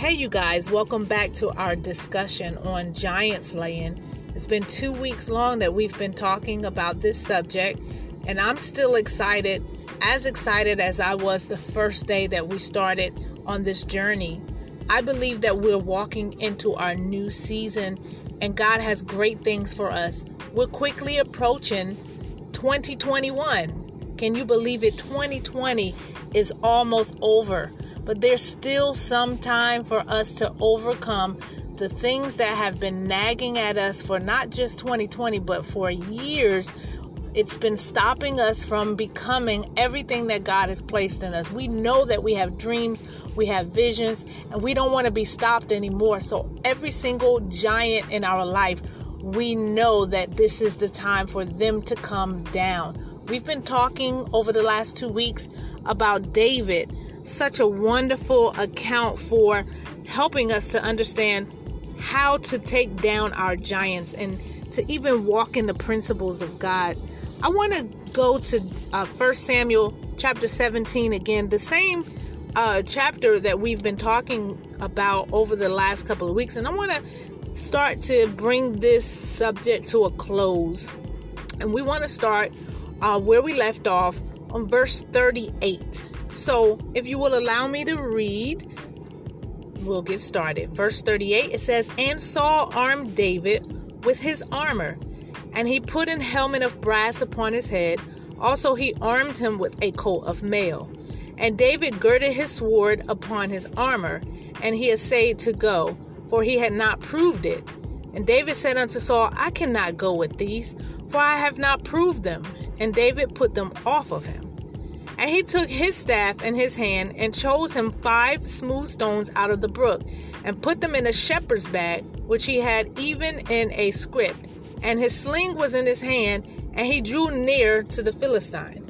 Hey, you guys, welcome back to our discussion on giant slaying. It's been two weeks long that we've been talking about this subject, and I'm still excited, as excited as I was the first day that we started on this journey. I believe that we're walking into our new season, and God has great things for us. We're quickly approaching 2021. Can you believe it? 2020 is almost over but there's still some time for us to overcome the things that have been nagging at us for not just 2020, but for years. It's been stopping us from becoming everything that God has placed in us. We know that we have dreams, we have visions, and we don't want to be stopped anymore. So, every single giant in our life, we know that this is the time for them to come down. We've been talking over the last two weeks about David such a wonderful account for helping us to understand how to take down our giants and to even walk in the principles of God. I want to go to uh, 1 Samuel chapter 17 again, the same uh, chapter that we've been talking about over the last couple of weeks. And I want to start to bring this subject to a close. And we want to start uh, where we left off on verse 38. So, if you will allow me to read, we'll get started. Verse 38 it says, And Saul armed David with his armor, and he put an helmet of brass upon his head. Also, he armed him with a coat of mail. And David girded his sword upon his armor, and he essayed to go, for he had not proved it. And David said unto Saul, I cannot go with these, for I have not proved them. And David put them off of him. And he took his staff in his hand and chose him five smooth stones out of the brook and put them in a shepherd's bag, which he had even in a scrip. And his sling was in his hand, and he drew near to the Philistine.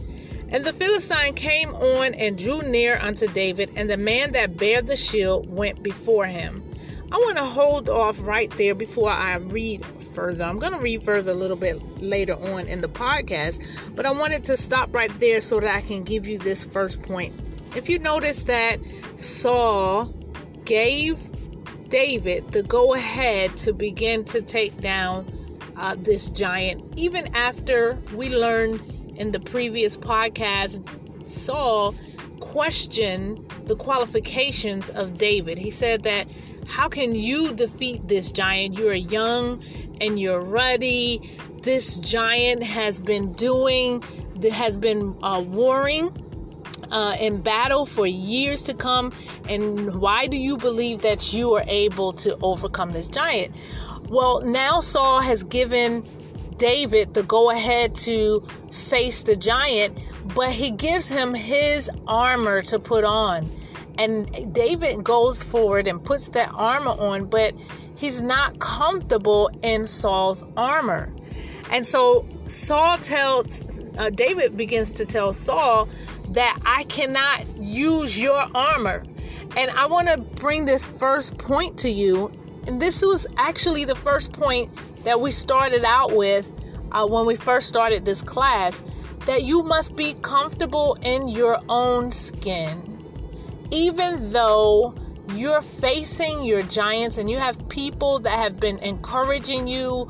And the Philistine came on and drew near unto David, and the man that bare the shield went before him. I want to hold off right there before I read further. I'm going to read further a little bit later on in the podcast, but I wanted to stop right there so that I can give you this first point. If you notice that Saul gave David the go ahead to begin to take down uh, this giant, even after we learned in the previous podcast, Saul questioned the qualifications of David. He said that how can you defeat this giant? You're young and you're ruddy. This giant has been doing, has been uh, warring uh, in battle for years to come. And why do you believe that you are able to overcome this giant? Well, now Saul has given David the go ahead to face the giant, but he gives him his armor to put on. And David goes forward and puts that armor on, but he's not comfortable in Saul's armor. And so Saul tells, uh, David begins to tell Saul that I cannot use your armor. And I want to bring this first point to you. And this was actually the first point that we started out with uh, when we first started this class that you must be comfortable in your own skin even though you're facing your giants and you have people that have been encouraging you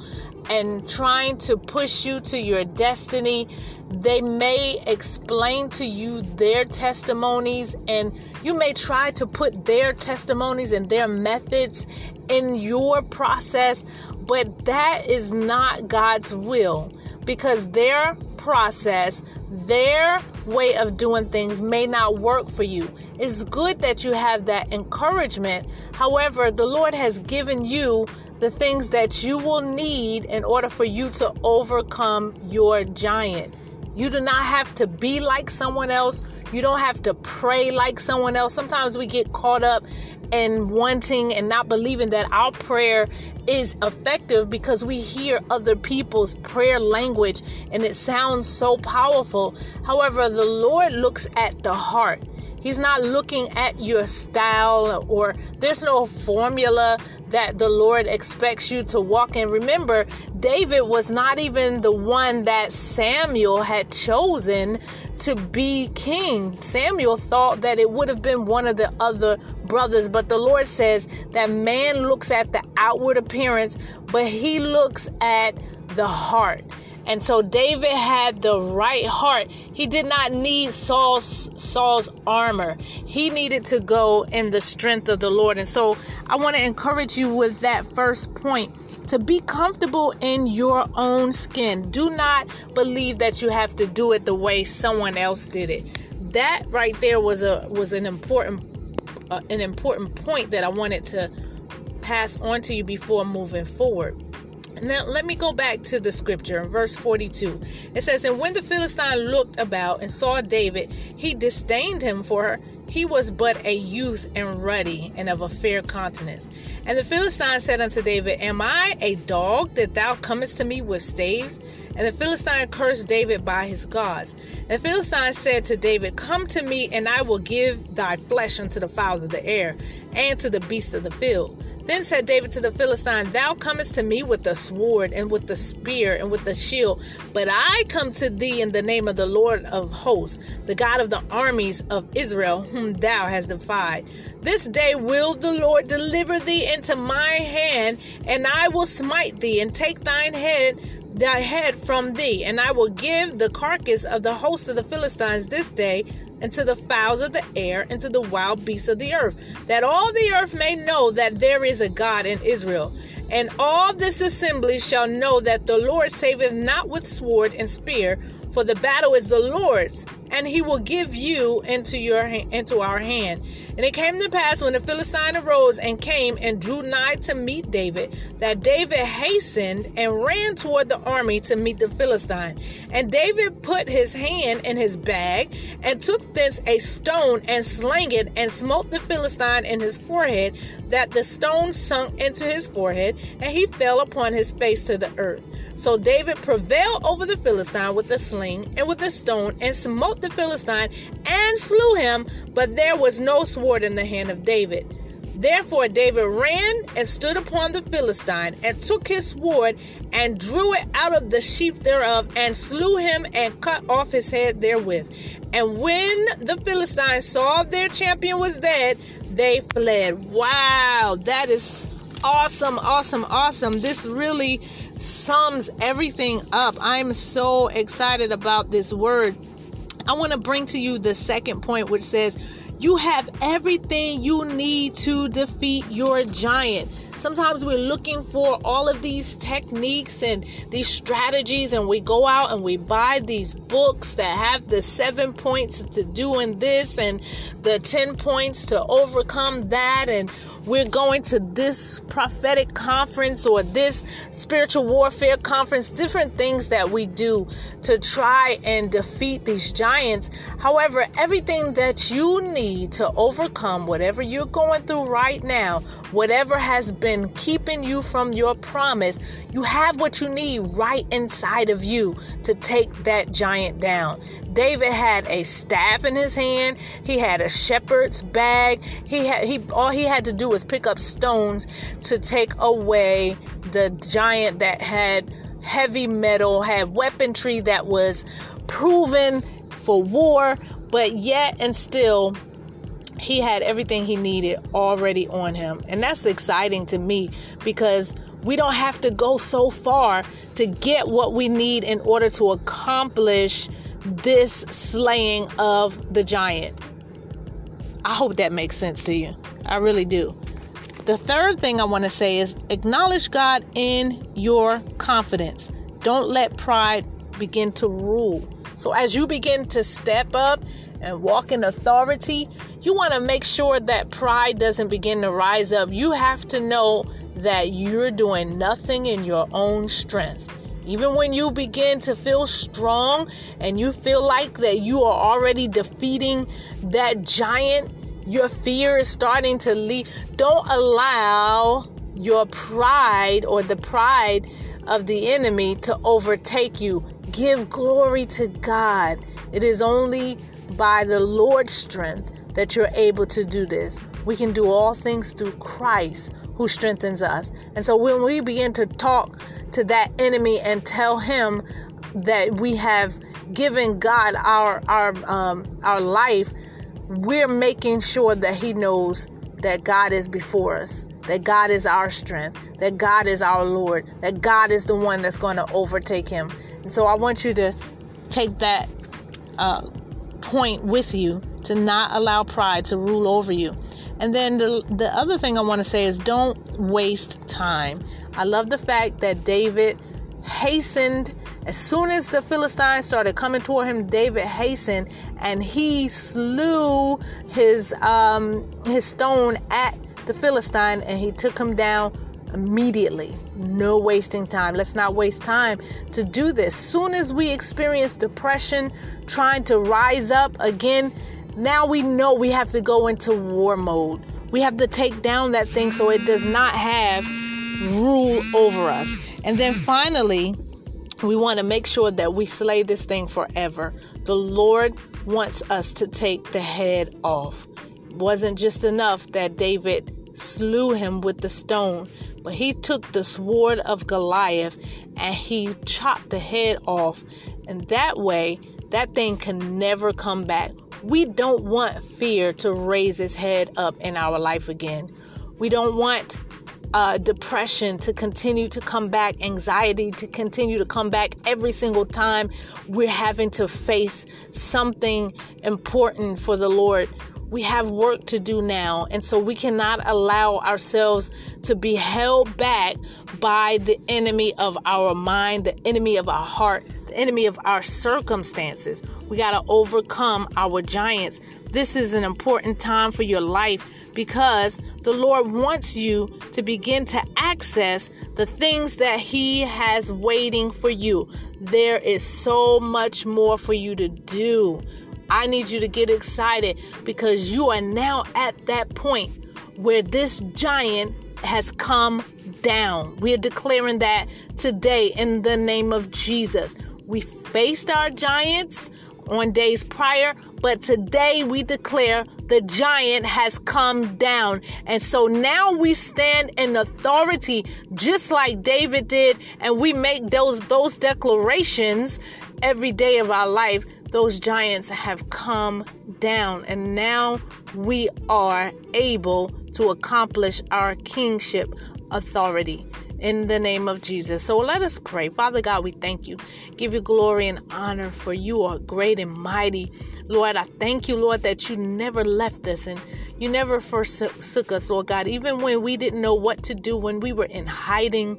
and trying to push you to your destiny, they may explain to you their testimonies and you may try to put their testimonies and their methods in your process, but that is not God's will because their process, their way of doing things may not work for you. It's good that you have that encouragement. However, the Lord has given you the things that you will need in order for you to overcome your giant. You do not have to be like someone else. You don't have to pray like someone else. Sometimes we get caught up in wanting and not believing that our prayer is effective because we hear other people's prayer language and it sounds so powerful. However, the Lord looks at the heart. He's not looking at your style or there's no formula that the Lord expects you to walk in. Remember, David was not even the one that Samuel had chosen to be king. Samuel thought that it would have been one of the other brothers, but the Lord says that man looks at the outward appearance, but he looks at the heart. And so David had the right heart. He did not need Saul's Saul's armor. He needed to go in the strength of the Lord. And so I want to encourage you with that first point to be comfortable in your own skin. Do not believe that you have to do it the way someone else did it. That right there was a was an important uh, an important point that I wanted to pass on to you before moving forward. Now, let me go back to the scripture in verse 42. It says, And when the Philistine looked about and saw David, he disdained him for he was but a youth and ruddy and of a fair countenance. And the Philistine said unto David, Am I a dog that thou comest to me with staves? And the Philistine cursed David by his gods. And the Philistine said to David, Come to me, and I will give thy flesh unto the fowls of the air, and to the beasts of the field. Then said David to the Philistine, Thou comest to me with the sword, and with the spear, and with the shield, but I come to thee in the name of the Lord of hosts, the God of the armies of Israel, whom thou hast defied. This day will the Lord deliver thee into my hand, and I will smite thee, and take thine head thy head from thee, and I will give the carcass of the host of the Philistines this day and to the fowls of the air and to the wild beasts of the earth, that all the earth may know that there is a God in Israel. And all this assembly shall know that the Lord saveth not with sword and spear, for the battle is the Lord's, and he will give you into your into our hand. And it came to pass when the Philistine arose and came and drew nigh to meet David, that David hastened and ran toward the army to meet the Philistine. And David put his hand in his bag and took thence a stone and slang it and smote the Philistine in his forehead, that the stone sunk into his forehead, and he fell upon his face to the earth. So David prevailed over the Philistine with a sling and with a stone and smote the Philistine and slew him, but there was no sword in the hand of David. Therefore David ran and stood upon the Philistine and took his sword and drew it out of the sheath thereof and slew him and cut off his head therewith. And when the Philistines saw their champion was dead, they fled. Wow, that is awesome, awesome, awesome. This really sums everything up. I'm so excited about this word. I want to bring to you the second point, which says, You have everything you need to defeat your giant. Sometimes we're looking for all of these techniques and these strategies, and we go out and we buy these books that have the seven points to doing this and the 10 points to overcome that. And we're going to this prophetic conference or this spiritual warfare conference, different things that we do to try and defeat these giants. However, everything that you need to overcome whatever you're going through right now, whatever has been keeping you from your promise, you have what you need right inside of you to take that giant down. David had a staff in his hand. He had a shepherd's bag. He had he all he had to do was pick up stones to take away the giant that had heavy metal, had weaponry that was proven for war, but yet and still he had everything he needed already on him. And that's exciting to me because we don't have to go so far to get what we need in order to accomplish this slaying of the giant. I hope that makes sense to you. I really do. The third thing I want to say is acknowledge God in your confidence. Don't let pride begin to rule. So, as you begin to step up and walk in authority, you want to make sure that pride doesn't begin to rise up. You have to know that you're doing nothing in your own strength. Even when you begin to feel strong and you feel like that you are already defeating that giant, your fear is starting to leave. Don't allow your pride or the pride of the enemy to overtake you. Give glory to God. It is only by the Lord's strength that you're able to do this. We can do all things through Christ who strengthens us. And so when we begin to talk to that enemy and tell him that we have given God our our um, our life, we're making sure that He knows that God is before us, that God is our strength, that God is our Lord, that God is the one that's going to overtake him. And so I want you to take that uh, point with you to not allow pride to rule over you. And then the, the other thing I want to say is don't waste time. I love the fact that David hastened as soon as the Philistines started coming toward him, David hastened and he slew his um, his stone at the Philistine and he took him down immediately. No wasting time. Let's not waste time to do this. Soon as we experience depression, trying to rise up again, now we know we have to go into war mode. We have to take down that thing so it does not have rule over us. And then finally, we want to make sure that we slay this thing forever. The Lord wants us to take the head off. It wasn't just enough that David slew him with the stone, but he took the sword of Goliath and he chopped the head off. And that way, that thing can never come back. We don't want fear to raise its head up in our life again. We don't want uh, depression to continue to come back, anxiety to continue to come back every single time we're having to face something important for the Lord. We have work to do now, and so we cannot allow ourselves to be held back by the enemy of our mind, the enemy of our heart, the enemy of our circumstances. We got to overcome our giants. This is an important time for your life because the Lord wants you to begin to access the things that He has waiting for you. There is so much more for you to do. I need you to get excited because you are now at that point where this giant has come down. We are declaring that today in the name of Jesus. We faced our giants on days prior, but today we declare the giant has come down. And so now we stand in authority just like David did and we make those those declarations every day of our life. Those giants have come down and now we are able to accomplish our kingship authority in the name of Jesus. So let us pray. Father God, we thank you. Give you glory and honor for you are great and mighty. Lord, I thank you, Lord, that you never left us and you never forsook us, Lord God, even when we didn't know what to do, when we were in hiding,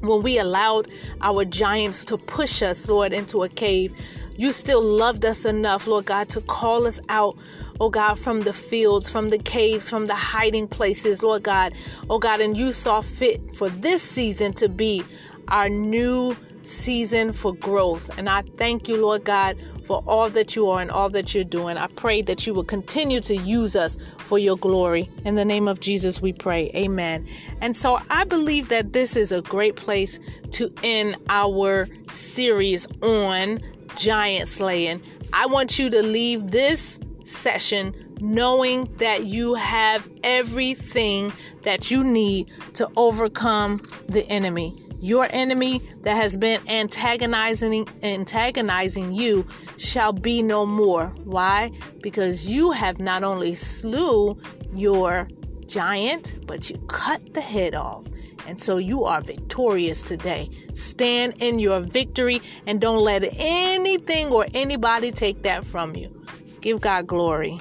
when we allowed our giants to push us, Lord, into a cave. You still loved us enough, Lord God, to call us out oh God, from the fields, from the caves, from the hiding places, Lord God, oh God, and you saw fit for this season to be our new season for growth. And I thank you, Lord God, for all that you are and all that you're doing. I pray that you will continue to use us for your glory. In the name of Jesus, we pray. Amen. And so I believe that this is a great place to end our series on giant slaying. I want you to leave this session knowing that you have everything that you need to overcome the enemy. Your enemy that has been antagonizing antagonizing you shall be no more. Why? Because you have not only slew your giant, but you cut the head off. And so you are victorious today. Stand in your victory and don't let anything or anybody take that from you. Give God glory.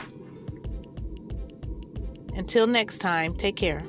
Until next time, take care.